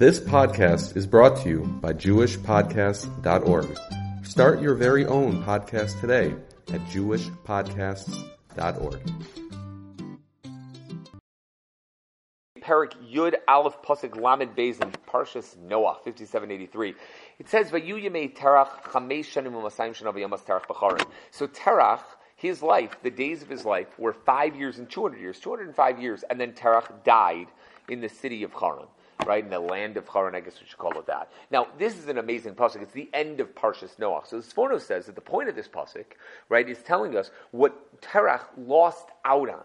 This podcast is brought to you by JewishPodcasts.org. Start your very own podcast today at JewishPodcasts.org. Perik Yud Aleph Pasuk Lamed Bezin Parshas Noah 5783. It says Vayu Yemei Terach Chamesh Shanim Umasayim Shana V'Yamas Terach B'Charim. So Terach, his life, the days of his life, were five years and 200 years, 205 years, and then Terach died in the city of Charan right? In the land of Haran, I guess we should call it that. Now, this is an amazing pasuk. It's the end of Parshas Noach. So Sforno says that the point of this pasuk, right, is telling us what Terach lost out on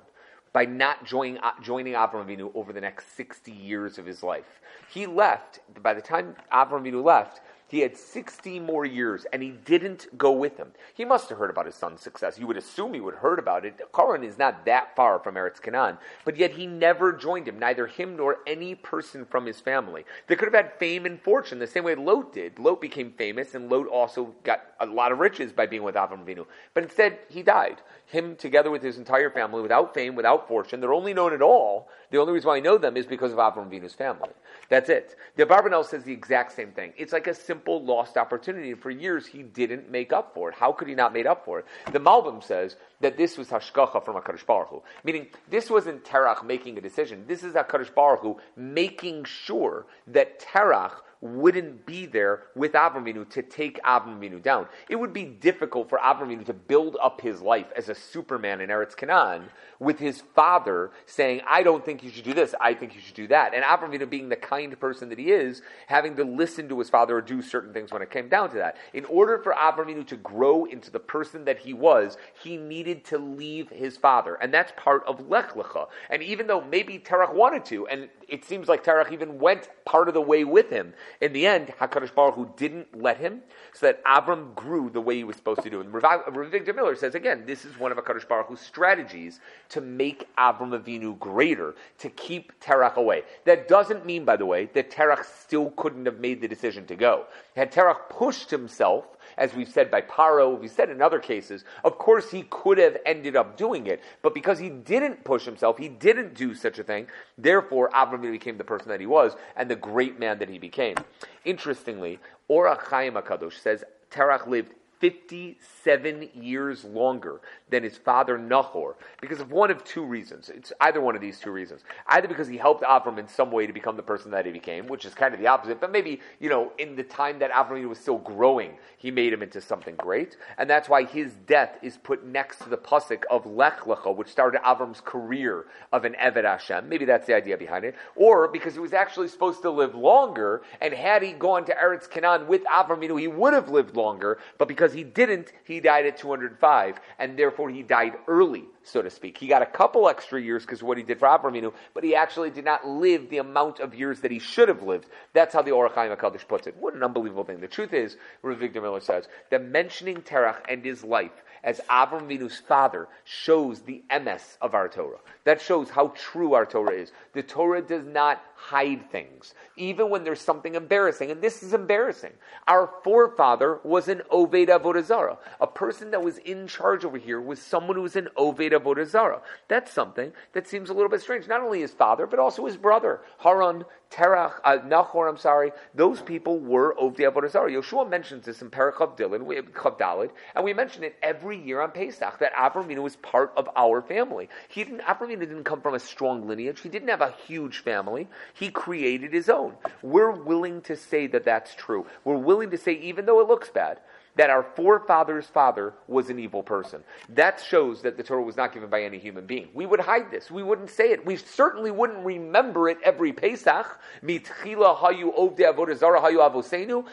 by not joining, uh, joining Avram Avinu over the next 60 years of his life. He left, by the time Avram Avinu left, he had 60 more years and he didn't go with him. He must have heard about his son's success. You would assume he would have heard about it. Karan is not that far from Eretz Canaan, but yet he never joined him, neither him nor any person from his family. They could have had fame and fortune the same way Lot did. Lot became famous and Lot also got a lot of riches by being with Avram Avinu. But instead, he died. Him together with his entire family, without fame, without fortune. They're only known at all. The only reason why I know them is because of Avram Avinu's family. That's it. The Abarbanel says the exact same thing. It's like a simple lost opportunity. For years, he didn't make up for it. How could he not make up for it? The Malbim says that this was Hashgacha from HaKadosh Baruch Hu. Meaning, this wasn't Terach making a decision. This is HaKadosh Baruch Hu making sure that Terach wouldn't be there with Avram to take Avram down. It would be difficult for Avram to build up his life as a Superman in Eretz Canaan with his father saying, I don't think you should do this, I think you should do that. And Avram being the kind person that he is, having to listen to his father or do certain things when it came down to that. In order for Avram to grow into the person that he was, he needed to leave his father. And that's part of Lech Lecha. And even though maybe Terach wanted to, and it seems like Terach even went part of the way with him, in the end, HaKadosh Baruch Hu didn't let him, so that Avram grew the way he was supposed to do. And Rav Victor Miller says, again, this is one of HaKadosh Baruch Hu's strategies to make Avram Avinu greater, to keep Terach away. That doesn't mean, by the way, that Terach still couldn't have made the decision to go. Had Terach pushed himself, as we've said by Paro, we've said in other cases, of course he could have ended up doing it, but because he didn't push himself, he didn't do such a thing, therefore Avram became the person that he was and the great man that he became. Interestingly, Ohr HaChaim HaKadosh says Terach lived 57 years longer than his father Nahor because of one of two reasons. It's either one of these two reasons. Either because he helped Avram in some way to become the person that he became, which is kind of the opposite, but maybe, you know, in the time that Avram was still growing, he made him into something great. And that's why his death is put next to the pasuk of Lech Lecha, which started Avram's career of an Eved Hashem. Maybe that's the idea behind it. Or because he was actually supposed to live longer, and had he gone to Eretz Canaan with Avram, he would have lived longer, but because he didn't, he died at 205, and therefore he died early, so to speak. He got a couple extra years because of what he did for Avraminu, but he actually did not live the amount of years that he should have lived. That's how the Ohr HaChaim HaKadosh puts it. What an unbelievable thing. The truth is, Rav Victor Miller says, that mentioning Terach and his life as Avram Vinu's father shows the emes of our Torah. That shows how true our Torah is. The Torah does not hide things, even when there's something embarrassing. And this is embarrassing. Our forefather was an Oved Avodazara. A person that was in charge over here was someone who was an Oved Avodazara. That's something that seems a little bit strange. Not only his father, but also his brother, Haran, Terach, uh, I'm sorry, those people were Ovdei Avodah Zarah. Yehoshua mentions this in Parachav Dilin, Chav Dalid, and we mention it every year on Pesach, that Avram was part of our family. He didn't, Avram didn't come from a strong lineage. He didn't have a huge family. He created his own. We're willing to say that that's true. We're willing to say, even though it looks bad, that our forefather's father was an evil person. That shows that the Torah was not given by any human being. We would hide this. We wouldn't say it. We certainly wouldn't remember it every Pesach.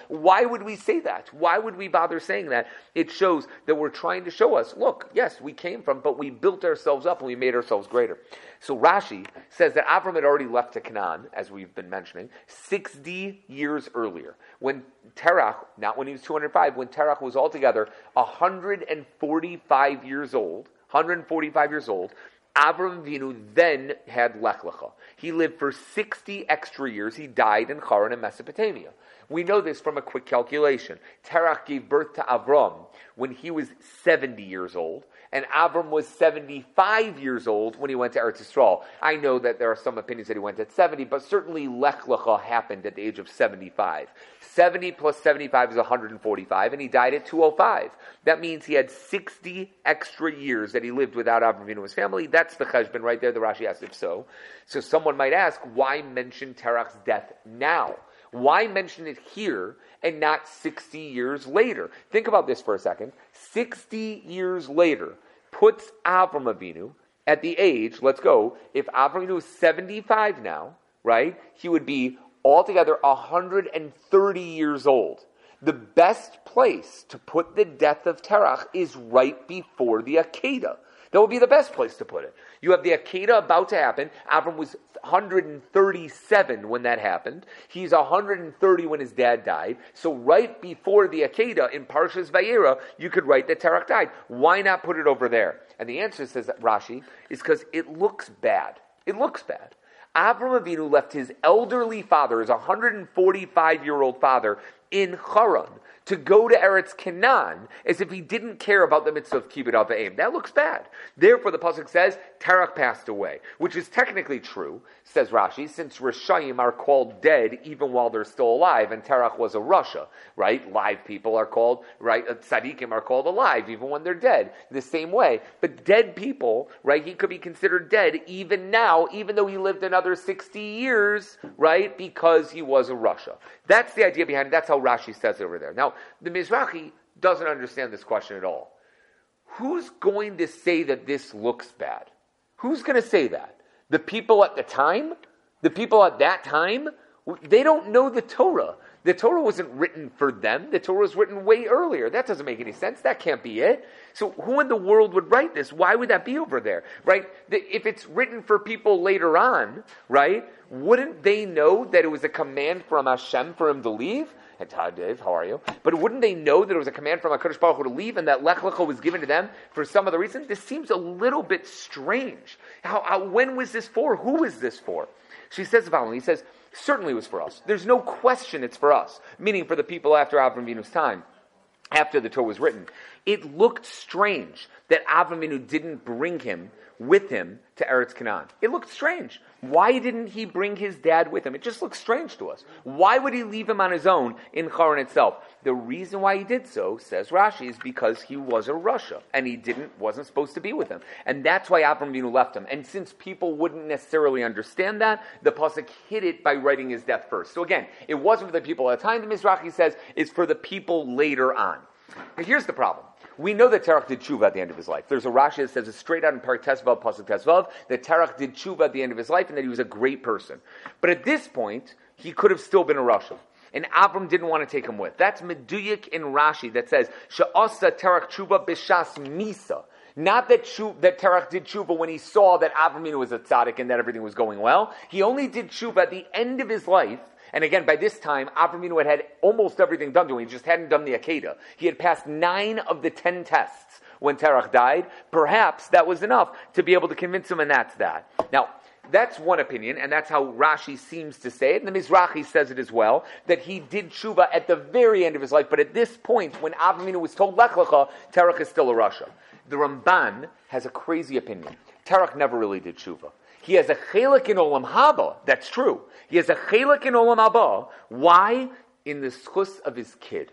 Why would we say that? Why would we bother saying that? It shows that we're trying to show us, look, yes, we came from, but we built ourselves up and we made ourselves greater. So Rashi says that Avram had already left to Canaan, as we've been mentioning, 60 years earlier. When Terach, not when he was 205, when Terach was altogether 145 years old, 145 years old, Avram Vinu then had Lech Lecha. He lived for 60 extra years. He died in Haran in Mesopotamia. We know this from a quick calculation. Terach gave birth to Avram when he was 70 years old, and Avram was 75 years old when he went to Eretz Yisrael. I know that there are some opinions that he went at 70, but certainly Lech Lecha happened at the age of 75. 70 plus 75 is 145, and he died at 205. That means he had 60 extra years that he lived without Avram Avinu his family. That's the cheshbon right there. The Rashi asks if so. So someone might ask, why mention Terach's death now? Why mention it here and not 60 years later? Think about this for a second. 60 years later puts Avram Avinu at the age, let's go, if Avram Avinu is 75 now, right, he would be altogether 130 years old. The best place to put the death of Terach is right before the Akedah. That would be the best place to put it. You have the Akedah about to happen. Avram was 137 when that happened. He's 130 when his dad died. So right before the Akedah in Parshas Vayera, you could write that Terach died. Why not put it over there? And the answer, says Rashi, is because it looks bad. It looks bad. Avram Avinu left his elderly father, his 145 year old father, in Haran to go to Eretz Canaan as if he didn't care about the mitzvah of kibbud av v'em. That looks bad. Therefore, the pasuk says Terach passed away, which is technically true, says Rashi, since Rishayim are called dead even while they're still alive, and Terach was a rasha, right? Live people are called right. Uh, tzaddikim are called alive even when they're dead. The same way, but dead people, right? He could be considered dead even now, even though he lived another sixty years, right? Because he was a rasha. That's the idea behind it. That's how Rashi says it over there. Now, the Mizrahi doesn't understand this question at all. Who's going to say that this looks bad? Who's going to say that? The people at the time? The people at that time? They don't know the Torah. The Torah wasn't written for them. The Torah was written way earlier. That doesn't make any sense. That can't be it. So who in the world would write this? Why would that be over there? Right? If it's written for people later on, right? Wouldn't they know that it was a command from Hashem for him to leave? Dave. How are you? But wouldn't they know that it was a command from HaKadosh Baruch Hu to leave and that Lech Lecha was given to them for some other reason? This seems a little bit strange. How, how, when was this for? Who was this for? She says following. He says, certainly it was for us. There's no question it's for us, meaning for the people after Avram Avinu's time, after the Torah was written. It looked strange that Avram Avinu didn't bring him with him to Eretz Canaan. It looked strange. Why didn't he bring his dad with him? It just looks strange to us. Why would he leave him on his own in Haran itself? The reason why he did so, says Rashi, is because he was a rasha and he didn't wasn't supposed to be with him, and that's why Avram Avinu left him. And since people wouldn't necessarily understand that, the pasuk hid it by writing his death first. So again, it wasn't for the people at the time. The Mizrahi says it's for the people later on. But here's the problem. We know that Terach did tshuva at the end of his life. There's a Rashi that says it straight out in Parak Tesvav, Pasuk Tesvav, that Terach did tshuva at the end of his life and that he was a great person. But at this point, he could have still been a rasha. And Avram didn't want to take him with. That's Meduyik in Rashi that says, Sha'asa Terach tshuva b'shas misa. Not that, Shu, that Terach did tshuva when he saw that Avram was a tzaddik and that everything was going well. He only did tshuva at the end of his life and again, by this time, Avram had had almost everything done to him. He just hadn't done the Akedah. He had passed nine of the ten tests when Terach died. Perhaps that was enough to be able to convince him, and that's that. Now, that's one opinion, and that's how Rashi seems to say it. And the Mizrahi says it as well, that he did tshuva at the very end of his life, but at this point, when Avram was told Lech Lecha, Terach is still a rasha. The Ramban has a crazy opinion. Terach never really did tshuva. He has a chelik in Olam Haba. That's true. He has a chelik in Olam Haba. Why? In the schus of his kid.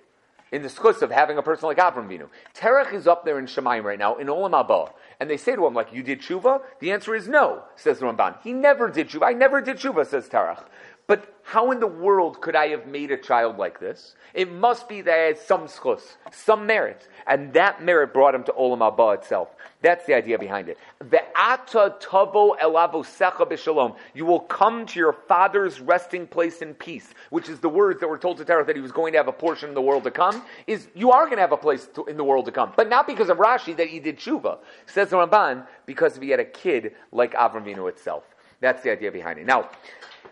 In the schus of having a person like Avram Vinu. Terach is up there in Shemaim right now, in Olam Haba. And they say to him, like, you did tshuva? The answer is no, says the Ramban. He never did tshuva. I never did tshuva, says Terach. But how in the world could I have made a child like this? It must be that I had some schus, some merit. And that merit brought him to Olam Haba itself. That's the idea behind it. Ve'ata tavo elavosecha b'shalom. You will come to your father's resting place in peace, which is the words that were told to Terah that he was going to have a portion in the world to come, is you are going to have a place to, in the world to come. But not because of Rashi that he did tshuva. Says the Ramban, because he had a kid like Avram itself. That's the idea behind it. Now,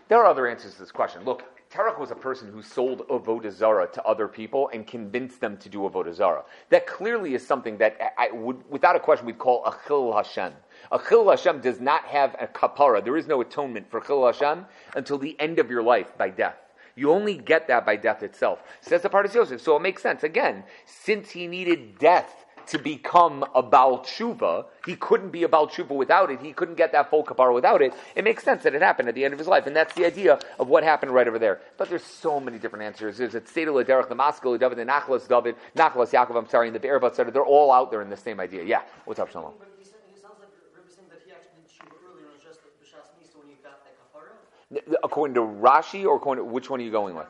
there are other answers to this question. Look, Terach was a person who sold avodah zara to other people and convinced them to do avodah zara. That clearly is something that I would, without a question, we'd call a chil Hashem. A chil Hashem does not have a kapara. There is no atonement for chil Hashem until the end of your life by death. You only get that by death itself. Says the Pardes Yosef. So it makes sense. Again, since he needed death to become a Baal Tshuva. He couldn't be a Baal Tshuva without it. He couldn't get that full kapara without it. It makes sense that it happened at the end of his life. And that's the idea of what happened right over there. But there's so many different answers. There's a Tzeidah LaDerech, the Maskil L'David, the Nachlas David, Nachlas Yaakov, I'm sorry, and the Be'er Batzar. They're all out there in the same idea. Yeah. What's up, Shalom? But he, sounds like Rebbe saying that he actually did tshuva earlier, and it was just the B'shas when you got that kapara. According to Rashi, or according to, which one are you going with?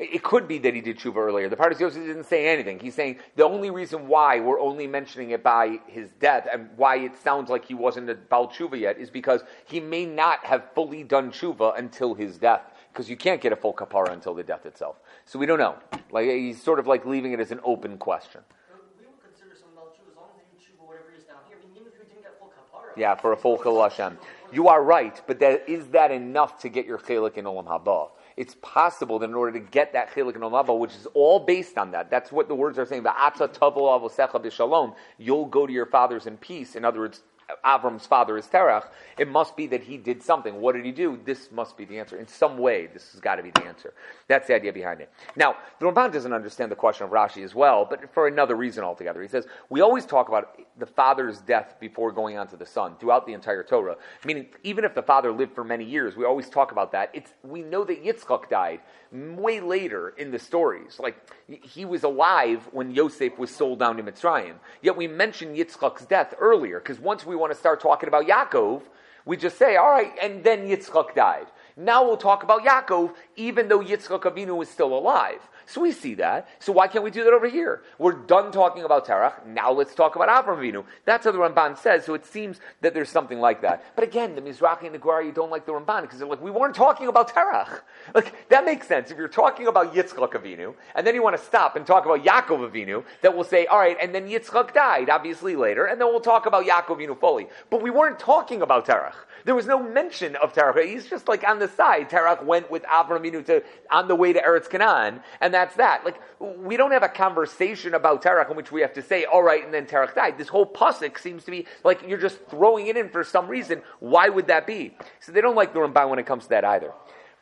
It could be that he did tshuva earlier. The Pardes Yosef didn't say anything. He's saying the only reason why we're only mentioning it by his death and why it sounds like he wasn't a Baal tshuva yet is because he may not have fully done tshuva until his death. Because you can't get a full kapara until the death itself. So we don't know. Like he's sort of like leaving it as an open question. So we would consider some Baal tshuva as long as you tshuva whatever is down here. I mean, even if you didn't get full kapara. Yeah, for a full chil Hashem. You are right, but that, is that enough to get your chelik in Olam Haba? It's possible that in order to get that chelik and Olam Haba, which is all based on that, that's what the words are saying. Va'atza tavo avosecha b'shalom. You'll go to your fathers in peace. In other words, Avram's father is Terach. It must be that he did something. What did he do? This must be the answer. In some way, this has got to be the answer. That's the idea behind it. Now, the Ramban doesn't understand the question of Rashi as well, but for another reason altogether. He says, we always talk about the father's death before going on to the son throughout the entire Torah. Meaning, even if the father lived for many years, we always talk about that. It's, we know that Yitzchak died way later in the stories. Like, he was alive when Yosef was sold down to Mitzrayim. Yet we mention Yitzchak's death earlier, because once we want to start talking about Yaakov, we just say, all right, and then Yitzchak died. Now we'll talk about Yaakov, even though Yitzchak Avinu was still alive. So we see that. So why can't we do that over here? We're done talking about Terach. Now let's talk about Avram Avinu. That's how the Ramban says. So it seems that there's something like that. But again, the Mizrahi and the Gur Aryeh don't like the Ramban because they're like, we weren't talking about Terach. Like that makes sense. If you're talking about Yitzchak Avinu and then you want to stop and talk about Yaakov Avinu, that will say, all right, and then Yitzchak died obviously later, and then we'll talk about Yaakov Avinu fully. But we weren't talking about Terach. There was no mention of Terach. He's just like on the side. Terach went with Avram Avinu to on the way to Eretz Canaan, and that's that. Like we don't have a conversation about Terach in which we have to say, all right, and then Terach died. This whole pasuk seems to be like you're just throwing it in for some reason. Why would that be? So they don't like the Ramban when it comes to that either.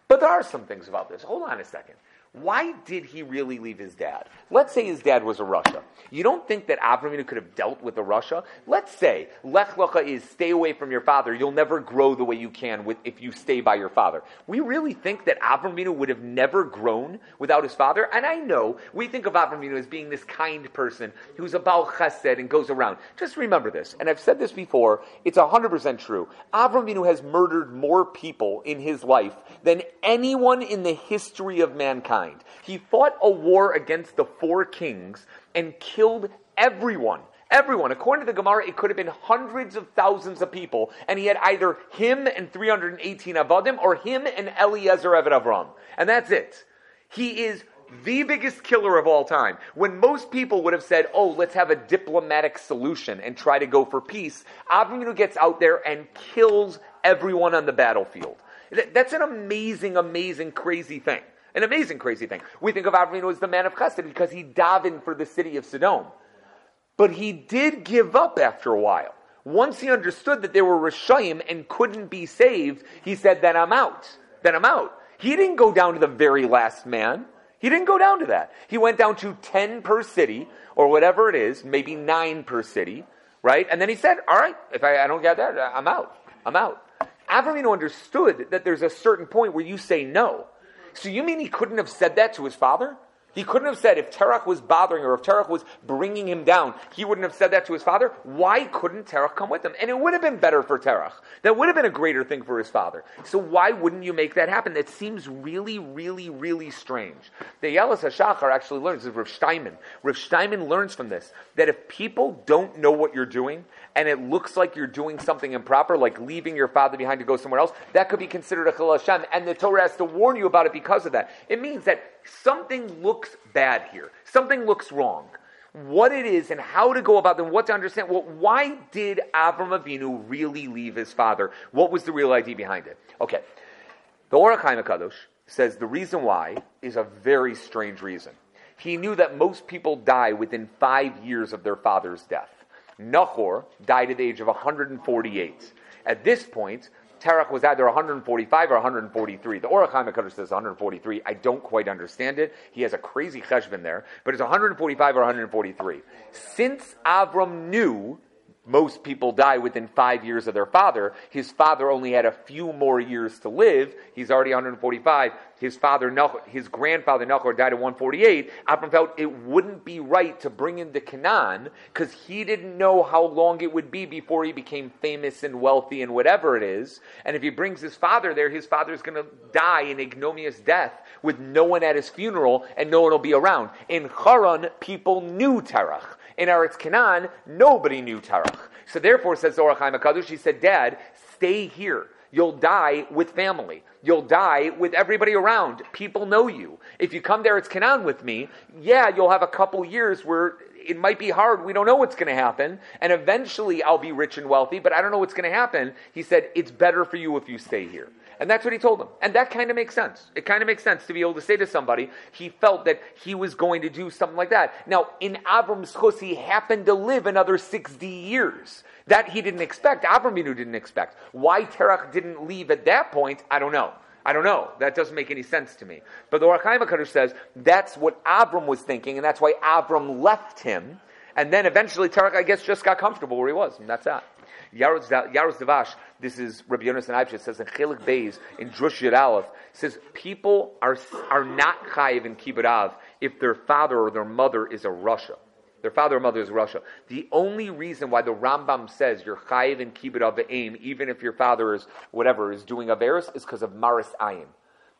But there are some things about this. Hold on a second. Why did he really leave his dad? Let's say his dad was a rasha. You don't think that Avram could have dealt with a rasha? Let's say Lech Lecha is stay away from your father. You'll never grow the way you can with, if you stay by your father. We really think that Avram would have never grown without his father? And I know we think of Avram as being this kind person who's a Baal Chesed and goes around. Just remember this, and I've said this before, it's 100% true. Avram has murdered more people in his life than anyone in the history of mankind. He fought a war against the four kings and killed everyone. Everyone. According to the Gemara, it could have been hundreds of thousands of people, and he had either him and 318 Avadim or him and Eliezer Eved Avram. And that's it. He is the biggest killer of all time. When most people would have said, oh, let's have a diplomatic solution and try to go for peace, Avinu gets out there and kills everyone on the battlefield. That's an amazing, amazing, crazy thing. An amazing, crazy thing. We think of Avinu as the man of chesed because he davened for the city of Sodom. But he did give up after a while. Once he understood that they were Rishayim and couldn't be saved, he said, then I'm out. Then I'm out. He didn't go down to the very last man. He didn't go down to that. He went down to 10 per city, or whatever it is, maybe 9 per city, right? And then he said, all right, if I, I don't get that, I'm out. I'm out. Avramino understood that there's a certain point where you say no. So you mean he couldn't have said that to his father? He couldn't have said if Terach was bothering or if Terach was bringing him down, he wouldn't have said that to his father. Why couldn't Terach come with him? And it would have been better for Terach. That would have been a greater thing for his father. So why wouldn't you make that happen? That seems really, really, really strange. The Ayeles HaShachar actually learns, this is Rav Steinman. Rav Steinman learns from this, that if people don't know what you're doing, and it looks like you're doing something improper, like leaving your father behind to go somewhere else, that could be considered a chil Hashem, and the Torah has to warn you about it because of that. It means that something looks bad here. Something looks wrong. What it is and how to go about them, what to understand. Well, why did Avram Avinu really leave his father? What was the real idea behind it? Okay. The Ohr HaChaim HaKadosh says the reason why is a very strange reason. He knew that most people die within five years of their father's death. Nahor died at the age of 148. At this point, Terach was either 145 or 143. The Ohr HaChaim HaKadosh says 143. I don't quite understand it. He has a crazy cheshbon there, but it's 145 or 143. Since Avram knew most people die within five years of their father. His father only had a few more years to live. He's already 145. His father, his grandfather Nachor died at 148. Abram felt it wouldn't be right to bring him to Canaan because he didn't know how long it would be before he became famous and wealthy and whatever it is. And if he brings his father there, his father's going to die an ignominious death with no one at his funeral and no one will be around. In Haran, people knew Terach. In Eretz Canaan, nobody knew Terach. So therefore, says Ohr HaChaim HaKadosh, he said, Dad, stay here. You'll die with family. You'll die with everybody around. People know you. If you come there, it's Canaan with me. Yeah, you'll have a couple years where it might be hard. We don't know what's going to happen. And eventually I'll be rich and wealthy, but I don't know what's going to happen. He said, it's better for you if you stay here. And that's what he told them. And that kind of makes sense. It kind of makes sense to be able to say to somebody, he felt that he was going to do something like that. Now, in Avram's chus, he happened to live another 60 years. That he didn't expect. Avram didn't expect. Why Terach didn't leave at that point, I don't know. I don't know. That doesn't make any sense to me. But the Ohr HaChaim HaKadosh says that's what Avram was thinking, and that's why Avram left him. And then eventually Terach, I guess, just got comfortable where he was, and that's that. Yaros Devash, this is Rabbi Yonasan Eibshitz, says in Chelik Beis, in Drush Yud Aleph, says people are, are not chayiv in Kibbutz if their father or their mother is a rasha. Their father or mother is rasha. The only reason why the Rambam says you're chayiv in kibbut aim, even if your father is whatever is doing averis, is because of maris ayin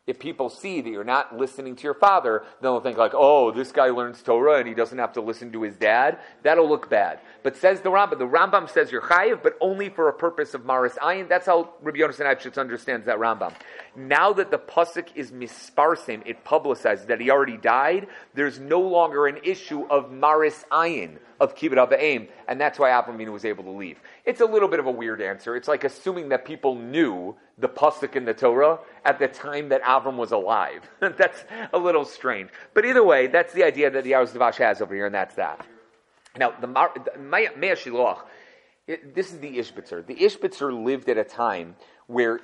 if people see that you're not listening to your father, they'll think like, oh, this guy learns Torah and he doesn't have to listen to his dad. That'll look bad. But says the Rambam, the Rambam says you're chayiv, but only for a purpose of maris ayin. That's how Rabbi Yonasan Eibshitz understands that Rambam. Now that the pasuk is misparsim, it publicizes that he already died. There's no longer an issue of maris ayin of kibbut aim, and that's why Avram was able to leave. It's a little bit of a weird answer. It's like assuming that people knew the pasuk in the Torah at the time that Avram was alive. that's a little strange. But either way, that's the idea that the Yaros Devash has over here, and that's that. Now, the, the Mea Shiloach, this is the Ishbitzer. The Ishbitzer lived at a time where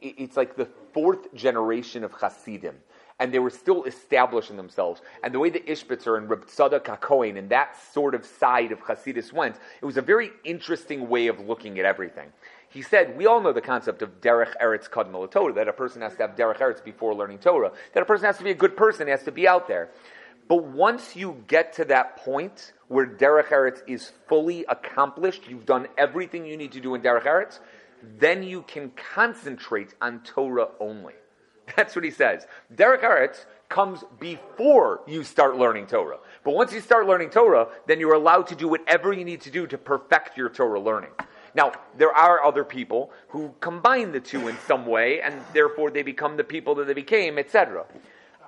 it's like the fourth generation of Hasidim and they were still establishing themselves. And the way the Ishbitzer and Reb Tzadok HaKohen and that sort of side of Hasidus went, it was a very interesting way of looking at everything. He said, we all know the concept of derech eretz kadmel Torah, that a person has to have derech eretz before learning Torah, that a person has to be a good person, has to be out there. But once you get to that point where derech eretz is fully accomplished, you've done everything you need to do in derech eretz, then you can concentrate on Torah only. That's what he says. Derech Eretz comes before you start learning Torah. But once you start learning Torah, then you're allowed to do whatever you need to do to perfect your Torah learning. Now, there are other people who combine the two in some way, and therefore they become the people that they became, etc.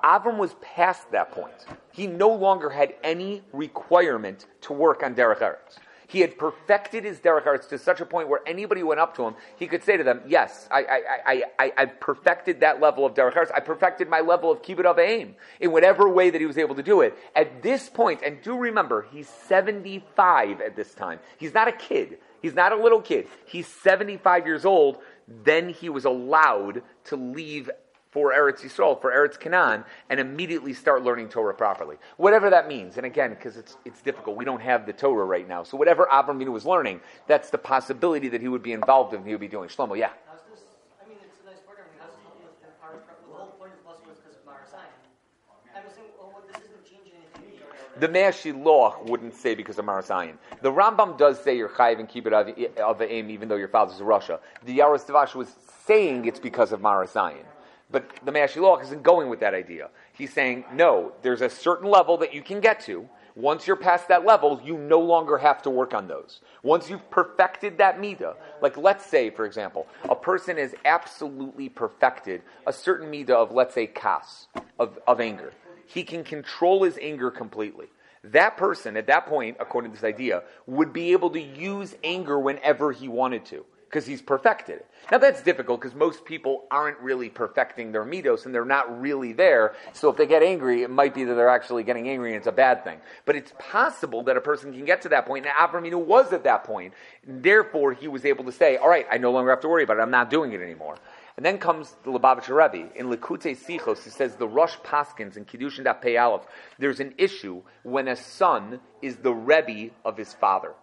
Avram was past that point. He no longer had any requirement to work on Derech Eretz. He had perfected his derech eretz to such a point where anybody went up to him, he could say to them, "Yes, I, I, I, I, perfected that level of derech eretz. I perfected my level of kibbut aim in whatever way that he was able to do it." At this point, and do remember, he's seventy-five at this time. He's not a kid. He's not a little kid. He's seventy-five years old. Then he was allowed to leave for Eretz Yisrael, for Eretz Canaan, and immediately start learning Torah properly. Whatever that means. And again, because it's, it's difficult, we don't have the Torah right now. So whatever Avram was learning, that's the possibility that he would be involved in, he would be doing. Shlomo, yeah. I mean, it's a nice program. How's this help with the whole point of the was because of maris ayin? I'm saying, well, this isn't changing anything. The Mei HaShiloach wouldn't say because of maris ayin. The Rambam does say you're chayiv and keep it of the aim, even though your father's a rasha. The Yaros Devash was saying it's because of maris ayin. But the Mei HaShiloach isn't going with that idea. He's saying, no, there's a certain level that you can get to. Once you're past that level, you no longer have to work on those. Once you've perfected that midah, like let's say, for example, a person has absolutely perfected a certain midah of, let's say, kas, of, of anger. He can control his anger completely. That person, at that point, according to this idea, would be able to use anger whenever he wanted to because he's perfected it. Now that's difficult because most people aren't really perfecting their midos and they're not really there. So if they get angry, it might be that they're actually getting angry and it's a bad thing. But it's possible that a person can get to that point. point, and Avram was at that point. Therefore, he was able to say, "All right, I no longer have to worry about it. I'm not doing it anymore." And then comes the Lubavitcher Rebbe. In Likutei Sichos, he says the Rosh Paskins in Kiddushin Daf Pei Aleph, there's an issue when a son is the Rebbe of his father.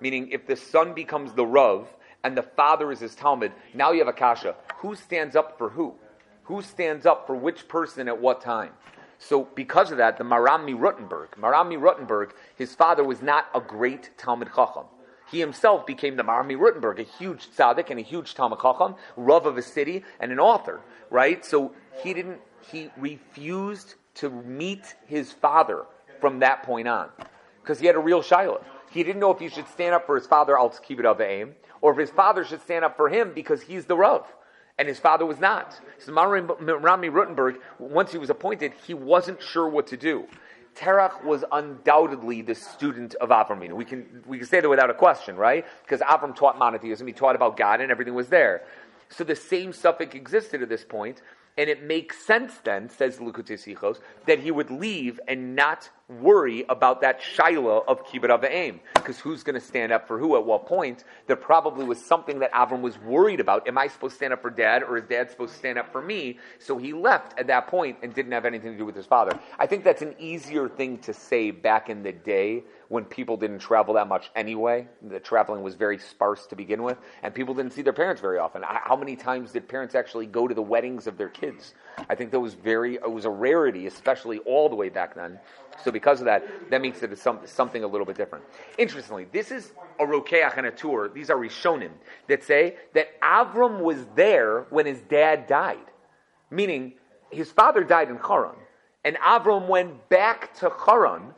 Meaning, if the son becomes the Rav, and the father is his Talmud, now you have a kasha. Who stands up for who? Who stands up for which person at what time? So because of that, the Maharam MiRottenburg, Maharam MiRottenburg, his father was not a great Talmud Chacham. He himself became the Maharam MiRottenburg, a huge tzaddik and a huge Talmud Chacham, Rav of a city, and an author, right? So he didn't, he refused to meet his father from that point on. Because he had a real shiloh. He didn't know if he should stand up for his father, I'll Al Kibid of aim, or if his father should stand up for him because he's the Rav. And his father was not. So Maharam Rutenberg, once he was appointed, he wasn't sure what to do. Terach was undoubtedly the student of Avram. We can, we can say that without a question, right? Because Avram taught monotheism, he taught about God, and everything was there. So the same suffix existed at this point, and it makes sense then, says Likutei Sichos, that he would leave and not worry about that Shiloh of Kibbut Aim. Because who's going to stand up for who at what point? There probably was something that Avram was worried about. Am I supposed to stand up for dad or is dad supposed to stand up for me? So he left at that point and didn't have anything to do with his father. I think that's an easier thing to say back in the day when people didn't travel that much anyway. The traveling was very sparse to begin with, and people didn't see their parents very often. How many times did parents actually go to the weddings of their kids? I think that was very, it was a rarity, especially all the way back then. So because of that, that makes it some, something a little bit different. Interestingly, this is a Rokeach and a Tur. These are Rishonim that say that Avram was there when his dad died. Meaning, his father died in Haran. And Avram went back to Haran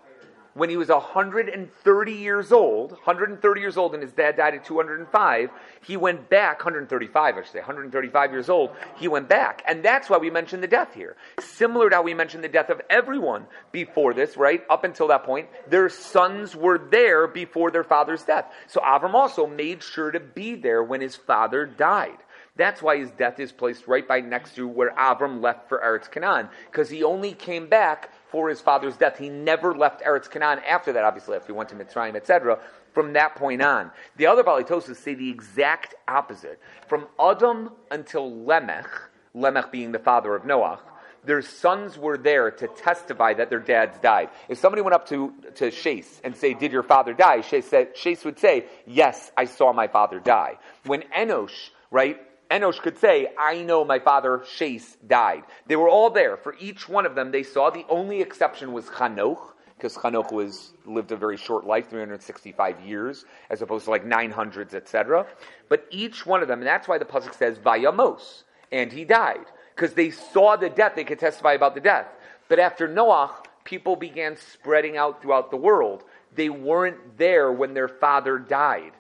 when he was 130 years old, 130 years old, and his dad died at 205, he went back, 135, I should say, 135 years old, he went back. And that's why we mentioned the death here. Similar to how we mentioned the death of everyone before this, right? Up until that point, their sons were there before their father's death. So Avram also made sure to be there when his father died. That's why his death is placed right by next to where Avram left for Eretz Canaan, because he only came back for his father's death. He never left Eretz Canaan after that, obviously, after he went to Mitzrayim, etc., from that point on. The other Baalei Tosafos say the exact opposite. From Adam until Lemech, Lemech being the father of Noah, their sons were there to testify that their dads died. If somebody went up to, to Shase and say, Did your father die? Shase, said, Shase would say, Yes, I saw my father die. When Enosh, right, Enosh could say, I know my father Shase died. They were all there. For each one of them, they saw. The only exception was Chanoch, because Chanoch was, lived a very short life, 365 years, as opposed to like 900s, etc. But each one of them, and that's why the Pasuk says, Vayamos, and he died. Because they saw the death, they could testify about the death. But after Noach, people began spreading out throughout the world. They weren't there when their father died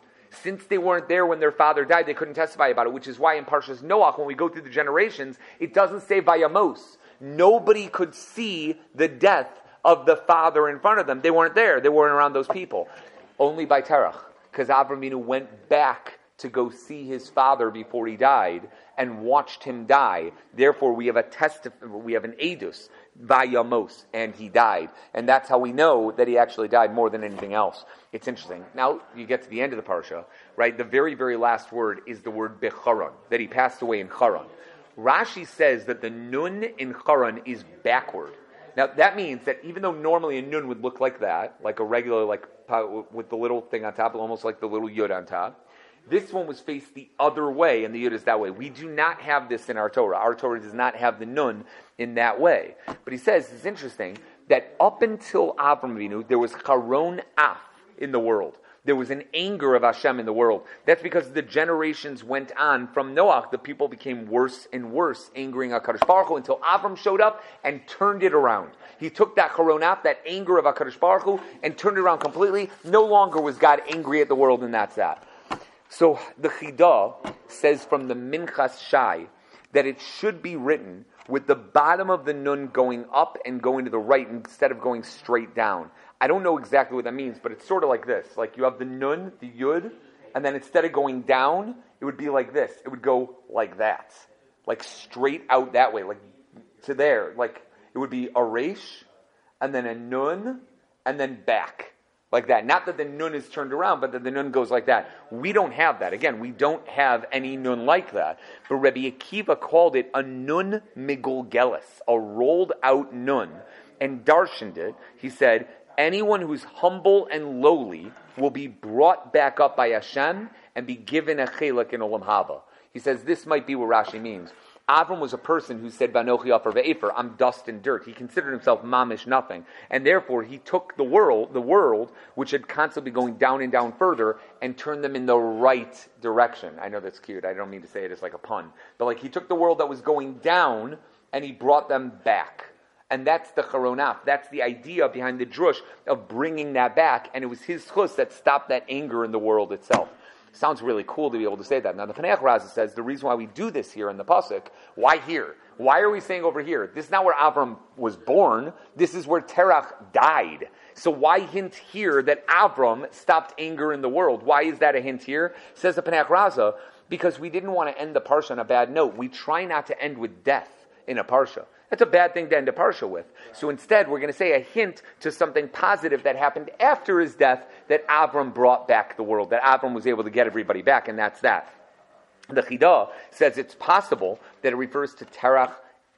since they weren't there when their father died, they couldn't testify about it, which is why in Parshas Noach, when we go through the generations, it doesn't say Vayamos. Nobody could see the death of the father in front of them. They weren't there. They weren't around those people. Only by Terach, because Avraminu went back to go see his father before he died and watched him die. Therefore, we have a test, we have an edus Vayamos, and he died. And that's how we know that he actually died more than anything else. It's interesting. Now you get to the end of the parsha, right? The very, very last word is the word Becharon, that he passed away in Charan. Rashi says that the nun in Charan is backward. Now that means that even though normally a nun would look like that, like a regular, like with the little thing on top, almost like the little yud on top, this one was faced the other way, and the yud is that way. We do not have this in our Torah. Our Torah does not have the nun in that way. But he says it's interesting that up until Avram Avinu, there was charon af in the world. There was an anger of Hashem in the world. That's because the generations went on from Noah. The people became worse and worse, angering Hakadosh Baruch Hu until Avram showed up and turned it around. He took that charonaf, that anger of Hakadosh Baruch Hu, and turned it around completely. No longer was God angry at the world, and that's that. So the Chidah says from the Minchas Shai that it should be written with the bottom of the nun going up and going to the right instead of going straight down. I don't know exactly what that means, but it's sort of like this. Like you have the nun, the yud, and then instead of going down, it would be like this. It would go like that, like straight out that way, like to there. Like it would be a resh, and then a nun, and then back. Like that. Not that the nun is turned around, but that the nun goes like that. We don't have that. Again, we don't have any nun like that. But Rabbi Akiva called it a nun migulgelis, a rolled out nun, and darshaned it. He said, anyone who's humble and lowly will be brought back up by Hashem and be given a chelik in Olam Haba. He says this might be what Rashi means. Avram was a person who said, Banochi Afar Ve'efer, I'm dust and dirt. He considered himself mamish nothing. And therefore, he took the world, the world, which had constantly going down and down further, and turned them in the right direction. I know that's cute. I don't mean to say it as like a pun. But like, he took the world that was going down, and he brought them back. And that's the charonaf. That's the idea behind the drush of bringing that back. And it was his chus that stopped that anger in the world itself. Sounds really cool to be able to say that. Now, the Paneach Raza says the reason why we do this here in the Pasuk, why here? Why are we saying over here? This is not where Avram was born. This is where Terach died. So why hint here that Avram stopped anger in the world? Why is that a hint here? Says the Paneach Raza, because we didn't want to end the Parsha on a bad note. We try not to end with death in a Parsha. That's a bad thing to end a parsha with. So instead, we're going to say a hint to something positive that happened after his death that Avram brought back the world, that Avram was able to get everybody back, and that's that. The Chidah says it's possible that it refers to Terach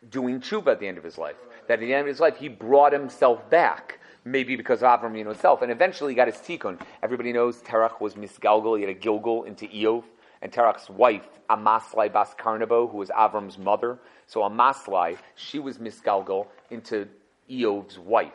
doing tshuva at the end of his life. That at the end of his life, he brought himself back. Maybe because of Avram you know, himself, and eventually he got his tikkun. Everybody knows Terach was misgalgal; he had a gilgal into Eov, and Terach's wife, Amaslai Bas Karnabo, who was Avram's mother, so Amaslai, she was misgalgal into Eov's wife.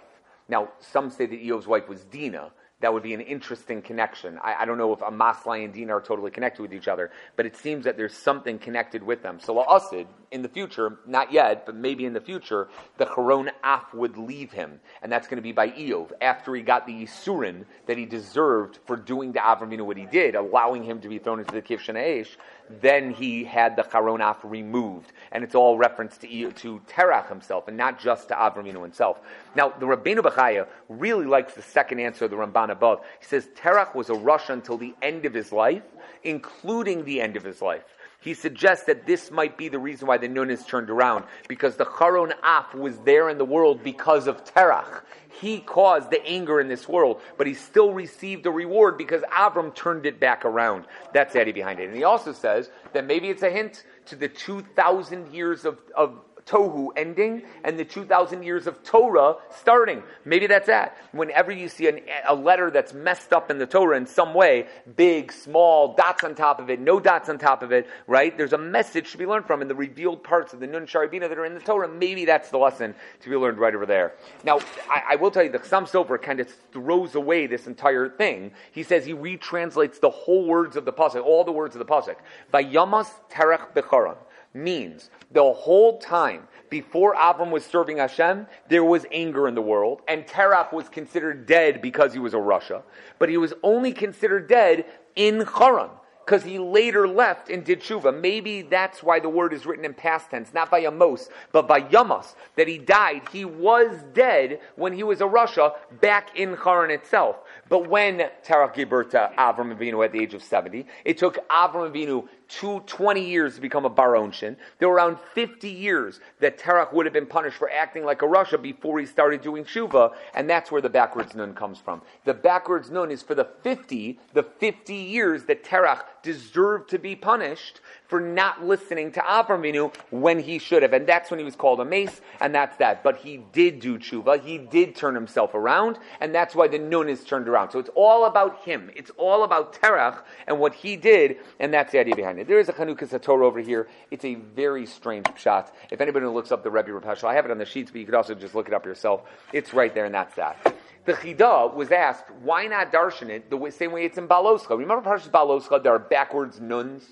Now, some say that Eov's wife was Dinah, that would be an interesting connection. I, I don't know if Amaslai and Dinah are totally connected with each other, but it seems that there's something connected with them. So La'asid, in the future, not yet, but maybe in the future, the Charon Af would leave him. And that's going to be by Eov, after he got the Yisurin that he deserved for doing to Avram what he did, allowing him to be thrown into the Kivshan HaEsh, then he had the Charon Af removed. And it's all reference to, to Terach himself, and not just to Avram himself. Now, the Rabbeinu Bechaya really likes the second answer of the Ramban above. He says Terach was a rasha until the end of his life, including the end of his life. He suggests that this might be the reason why the Nun is turned around, because the Charon Af was there in the world because of Terach. He caused the anger in this world, but he still received a reward because Avram turned it back around. That's idea behind it. And he also says that maybe it's a hint to the 2,000 years of, of Tohu ending and the 2,000 years of Torah starting. Maybe that's that. Whenever you see an, a letter that's messed up in the Torah in some way, big, small, dots on top of it, no dots on top of it, right? There's a message to be learned from in the revealed parts of the Nun Sharabina that are in the Torah. Maybe that's the lesson to be learned right over there. Now, I, I will tell you, the Chassam Sofer kind of throws away this entire thing. He says he retranslates the whole words of the Pasuk, all the words of the Pasuk. Yamas Terech Becharon means the whole time before Avram was serving Hashem, there was anger in the world, and Terach was considered dead because he was a rasha, but he was only considered dead in Haran because he later left and did tshuva. Maybe that's why the word is written in past tense, not by Amos, but by Yamas, that he died. He was dead when he was a rasha back in Haran itself. But when Terach gave birth to Avram Avinu at the age of 70, it took Avram Avinu two, 20 years to become a bar onshin. There were around 50 years that Terach would have been punished for acting like a rasha before he started doing Shuva, and that's where the backwards nun comes from. The backwards nun is for the 50, the 50 years that Terach deserved to be punished for not listening to Avram Avinu when he should have. And that's when he was called a mace, and that's that. But he did do tshuva. He did turn himself around, and that's why the nun is turned around. So it's all about him. It's all about Terach and what he did, and that's the idea behind it. There is a Chanukas Torah over here. It's a very strange shot. If anybody looks up the Rebbe Reb Heshel, I have it on the sheets, but you could also just look it up yourself. It's right there, and that's that. The Chida was asked, why not darshan it the same way it's in Beha'aloscha? Remember Parshas Beha'aloscha, there are backwards nuns?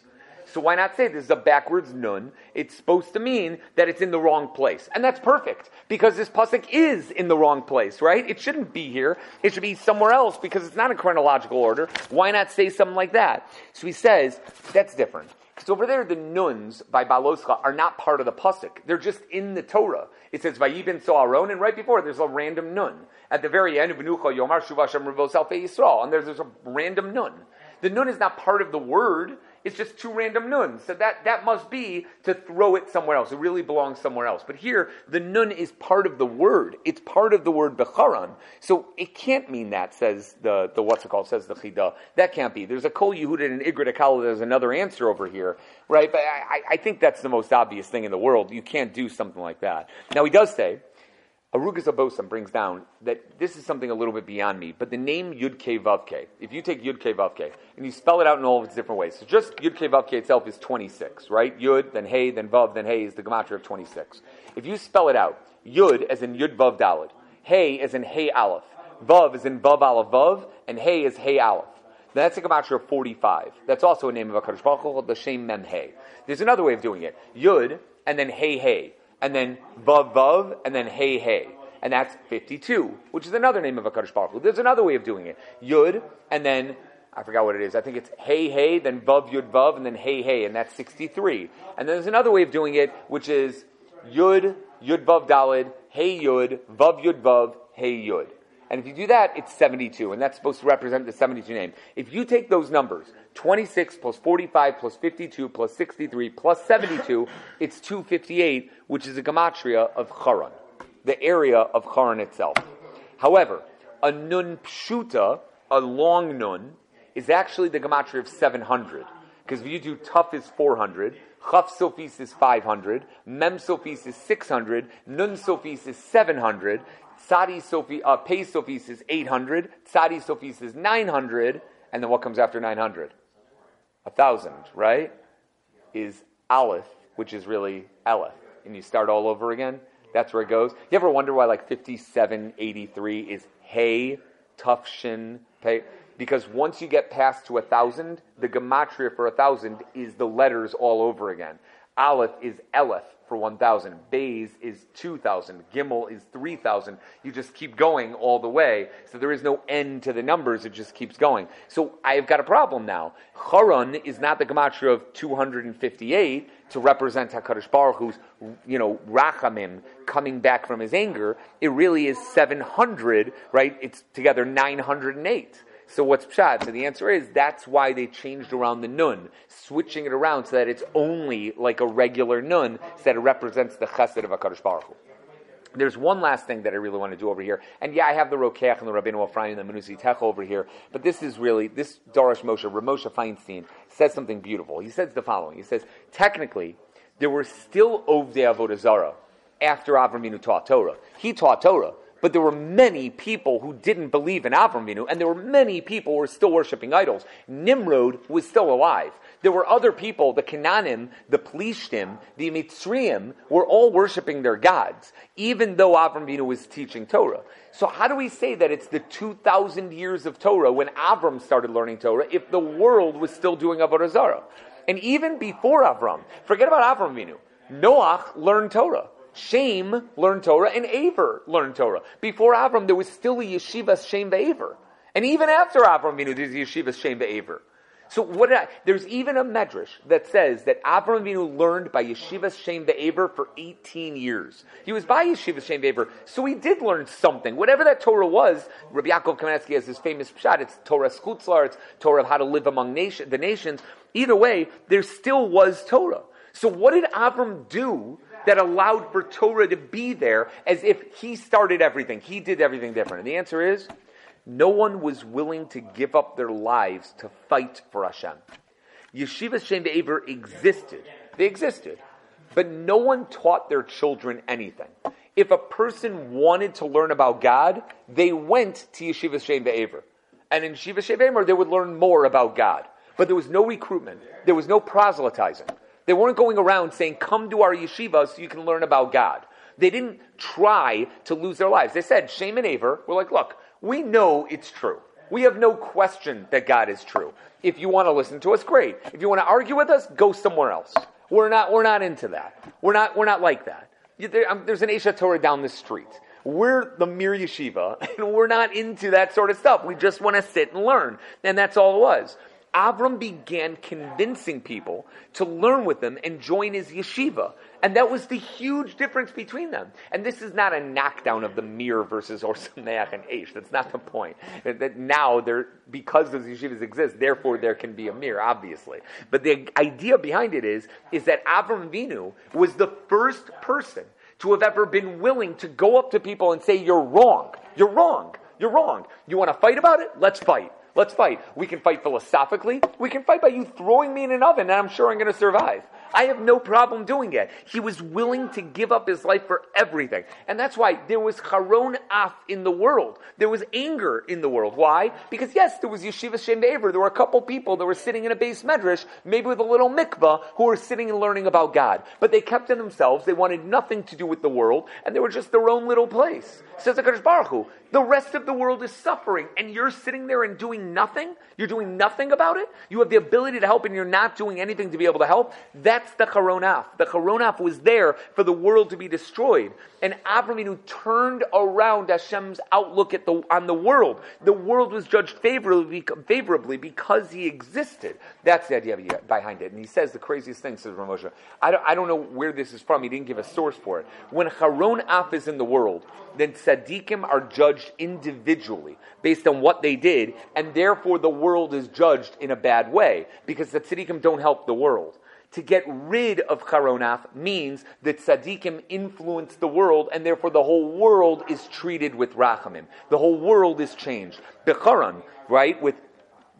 So why not say this is a backwards nun? It's supposed to mean that it's in the wrong place. And that's perfect because this pasuk is in the wrong place, right? It shouldn't be here. It should be somewhere else because it's not in chronological order. Why not say something like that? So he says, that's different. Because over there, the nuns by Beha'aloscha are not part of the pasuk. They're just in the Torah. It says Vayibin Soaron, and right before there's a random nun. At the very end, of Benucha Yomar Shuvasham Revos Yisrael, and there's, there's a random nun. The nun is not part of the word. It's just two random nuns. So that, that must be to throw it somewhere else. It really belongs somewhere else. But here, the nun is part of the word. It's part of the word becharan. So it can't mean that, says the, the what's it called, says the chida. That can't be. There's a kol Yehudin and Igrit Akala, there's another answer over here, right? But I, I think that's the most obvious thing in the world. You can't do something like that. Now he does say, Arugas HaBosem brings down that this is something a little bit beyond me, but the name Yud Ke Vav Ke, if you take Yud Ke Vav Ke and you spell it out in all of its different ways, so just Yud Ke Vav Ke itself is 26, right? Yud, then Hey, then Vav, then Hey is the gematria of 26. If you spell it out, Yud as in Yud Vav Dalid, Hey as in Hey Aleph, Vav as in Vav Aleph Vav, and Hey is Hey Aleph. That's a gematria of 45. That's also a name of a Baruch Hu called the Shem Mem Hey. There's another way of doing it. Yud, and then Hey Hey and then Vav Vav, and then Hey Hey. And that's 52, which is another name of a Kaddish Baruch Hu. There's another way of doing it. Yud, and then, I forgot what it is. I think it's Hey Hey, then Vav Yud Vav, and then Hey Hey, and that's 63. And then there's another way of doing it, which is Yud, Yud Vav Dalid, Hey Yud, Vav Yud Vav, Hey Yud. And if you do that, it's 72, and that's supposed to represent the 72 name. If you take those numbers, 26 plus 45 plus 52 plus 63 plus 72, it's 258, which is a gematria of Charan, the area of Charan itself. However, a nun pshuta, a long nun, is actually the gematria of 700. Because if you do Tof is 400, chaf sofis is 500, mem sofis is 600, nun sofis is 700, Tzadi Sophie, uh, Pei is 800, Tzadi sofis is 900, and then what comes after 900? A thousand, right? Is Aleph, which is really Aleph. And you start all over again. That's where it goes. You ever wonder why like 5783 is Hey, Tufshin, Pei? Because once you get past to a thousand, the gematria for a thousand is the letters all over again. Aleph is Elef for 1,000. Bays is 2,000. Gimel is 3,000. You just keep going all the way. So there is no end to the numbers. It just keeps going. So I've got a problem now. Charan is not the gematria of 258 to represent HaKadosh Baruch Hu's, you know, Rachamim coming back from his anger. It really is 700, right? It's together 908. So what's pshat? So the answer is that's why they changed around the nun, switching it around so that it's only like a regular nun, so that it represents the chesed of Hakadosh Baruch Hu. There's one last thing that I really want to do over here, and yeah, I have the Rokeach and the Rabbeinu Ephraim and the Menusi Tech over here, but this is really this Darash Moshe, Ramosha Feinstein says something beautiful. He says the following: He says technically there were still Ovdei Avodah Zarah after Avram taught Torah. He taught Torah. But there were many people who didn't believe in Avram Avinu, and there were many people who were still worshiping idols. Nimrod was still alive. There were other people, the Canaanim, the Plishtim, the Mitzrayim, were all worshiping their gods, even though Avram Avinu was teaching Torah. So how do we say that it's the 2,000 years of Torah when Avram started learning Torah if the world was still doing Avodah Zarah? And even before Avram, forget about Avram Avinu, Noach learned Torah. Shem learned Torah and Aver learned Torah. Before Avram, there was still a yeshiva Shem Aver. And even after Avram, you there's a yeshiva Shem Aver. So what I, there's even a medrash that says that Avram Avinu learned by Yeshiva Shem Be'aver for 18 years. He was by Yeshiva Shem Be'aver, so he did learn something. Whatever that Torah was, Rabbi Yaakov Kamenetsky has his famous shot. It's Torah Skutzlar, it's Torah of how to live among nation, the nations. Either way, there still was Torah. So what did Avram do that allowed for Torah to be there as if he started everything. He did everything different. And the answer is no one was willing to give up their lives to fight for Hashem. Yeshiva Shem Be'aver existed. They existed. But no one taught their children anything. If a person wanted to learn about God, they went to Yeshiva Shem Be'aver. And in Yeshiva Shem they would learn more about God. But there was no recruitment. There was no proselytizing. They weren't going around saying, come to our yeshiva so you can learn about God. They didn't try to lose their lives. They said, Shem and Aver, we're like, look, we know it's true. We have no question that God is true. If you want to listen to us, great. If you want to argue with us, go somewhere else. We're not, we're not into that. We're not, we're not like that. Um, there's an Aish Torah down the street. We're the Mir Yeshiva, and we're not into that sort of stuff. We just want to sit and learn. And that's all it was. Avram began convincing people to learn with him and join his yeshiva. And that was the huge difference between them. And this is not a knockdown of the mir versus Ohr Somayach and Aish. That's not the point. That, that now, there, because those yeshivas exist, therefore there can be a mir, obviously. But the idea behind it is, is that Avram Vinu was the first person to have ever been willing to go up to people and say, You're wrong. You're wrong. You're wrong. You want to fight about it? Let's fight. Let's fight. We can fight philosophically. We can fight by you throwing me in an oven, and I'm sure I'm going to survive. I have no problem doing it. He was willing to give up his life for everything. And that's why there was charon af in the world. There was anger in the world. Why? Because yes, there was yeshiva shem There were a couple people that were sitting in a beis medrash, maybe with a little mikvah, who were sitting and learning about God. But they kept to themselves. They wanted nothing to do with the world, and they were just their own little place. Says the Baruch Hu, the rest of the world is suffering, and you're sitting there and doing nothing? You're doing nothing about it? You have the ability to help, and you're not doing anything to be able to help? That's the Charonaf. The Charonaf was there for the world to be destroyed. And Avraminu turned around Hashem's outlook at the, on the world. The world was judged favorably, favorably because he existed. That's the idea behind it. And he says the craziest thing, says Ramosha. I don't, I don't know where this is from. He didn't give a source for it. When Charonaf is in the world, then tzaddikim are judged individually based on what they did, and therefore the world is judged in a bad way because the tzaddikim don't help the world. To get rid of charonaf means that tzaddikim influence the world, and therefore the whole world is treated with rachamim. The whole world is changed. Becharan, right, with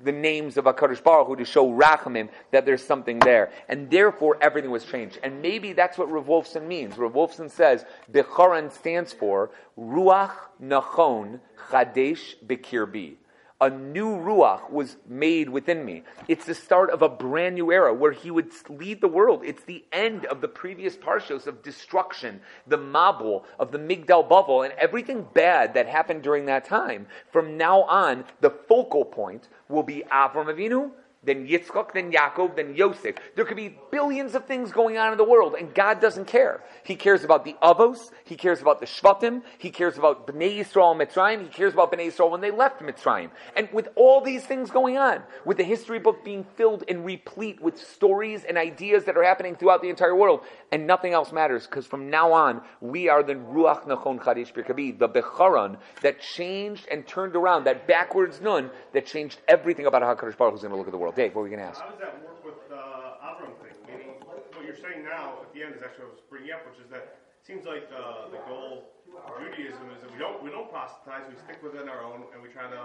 the names of HaKadosh Baruch Hu to show Rachamim that there's something there. And therefore everything was changed. And maybe that's what Rav Wolfson means. Rav Wolfson says, Becharan stands for Ruach Nachon Chadesh Bekirbi a new ruach was made within me. It's the start of a brand new era where he would lead the world. It's the end of the previous parshos of destruction, the mabul, of the Migdal Bavel, and everything bad that happened during that time. From now on, the focal point will be Avram Avinu, then Yitzchak, then Yaakov, then Yosef. There could be billions of things going on in the world, and God doesn't care. He cares about the Avos, He cares about the Shvatim, He cares about Bnei Yisrael and Mitzrayim, He cares about Bnei Yisrael when they left Mitzrayim. And with all these things going on, with the history book being filled and replete with stories and ideas that are happening throughout the entire world, and nothing else matters, because from now on, we are the Ruach Nachon Chadish Bekirbi, the Becharan that changed and turned around, that backwards nun that changed everything about how HaKadosh Baruch is going to look at the world. Dave, what were you going to ask? How does that work with the uh, Avram thing? Meaning, what you're saying now at the end is actually what I was bringing up, which is that it seems like uh, the goal of Judaism is that we don't we don't proselytize, we stick within our own, and we try to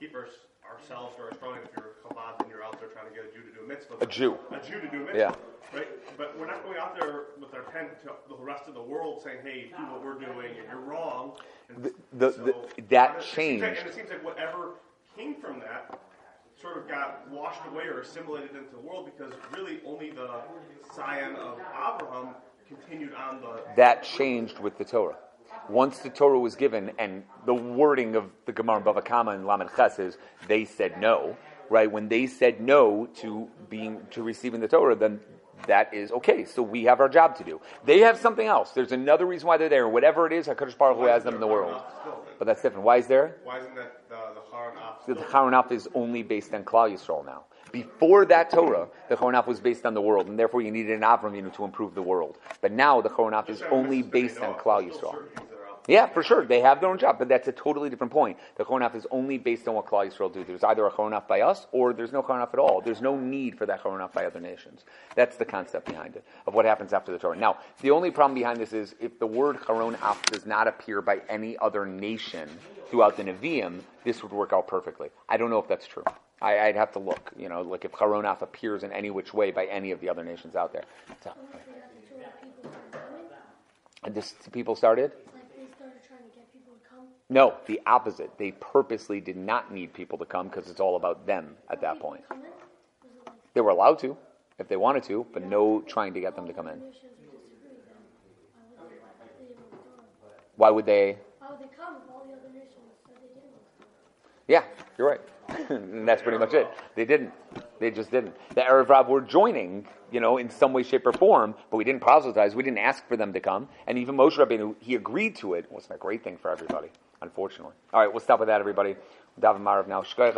keep our, ourselves or our strong. If you're a Chabad and you're out there trying to get a Jew to do a mitzvah, a Jew, a Jew to do a mitzvah, yeah. right? But we're not going out there with our pen to the rest of the world saying, "Hey, do what we're doing, and you're wrong." And the, the, so the, that changed, like, and it seems like whatever came from that sort of got washed away or assimilated into the world because really only the scion of Abraham continued on the. That changed with the Torah. Once the Torah was given, and the wording of the Gemara Bava Kama and Lamed Ches is, they said no, right? When they said no to being to receiving the Torah, then that is okay. So we have our job to do. They have something else. There's another reason why they're there. Whatever it is, Hakadosh Baruch Hu has them in the world. But that's different. Why is there? Why isn't that uh, the the Charonaf is only based on Klal Yisrael now. Before that Torah, the Charonaf was based on the world, and therefore you needed an Avram to improve the world. But now the Charonaf is only based on Klal Yisrael. Yeah, for sure. They have their own job, but that's a totally different point. The Choronaf is only based on what Klal Yisrael do. There's either a Choronaf by us, or there's no Choronaf at all. There's no need for that Choronaf by other nations. That's the concept behind it, of what happens after the Torah. Now, the only problem behind this is if the word Choronaf does not appear by any other nation throughout the Nevi'im, this would work out perfectly. I don't know if that's true. I, would have to look, you know, like if Choronaf appears in any which way by any of the other nations out there. So, this people started? No, the opposite. They purposely did not need people to come because it's all about them at that point. They were allowed to if they wanted to, but no trying to get them to come in. Why would they? Yeah, you're right. and that's pretty much it. They didn't. They just didn't. The Erev Rav were joining, you know, in some way, shape, or form, but we didn't proselytize. We didn't ask for them to come. And even Moshe Rabbeinu, he agreed to it. It wasn't a great thing for everybody unfortunately. All right, we'll stop with that, everybody. David Marav now.